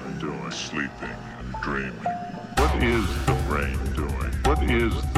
brain doing? Sleeping and dreaming. What is the brain doing? What is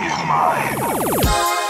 beat was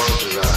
His eyes.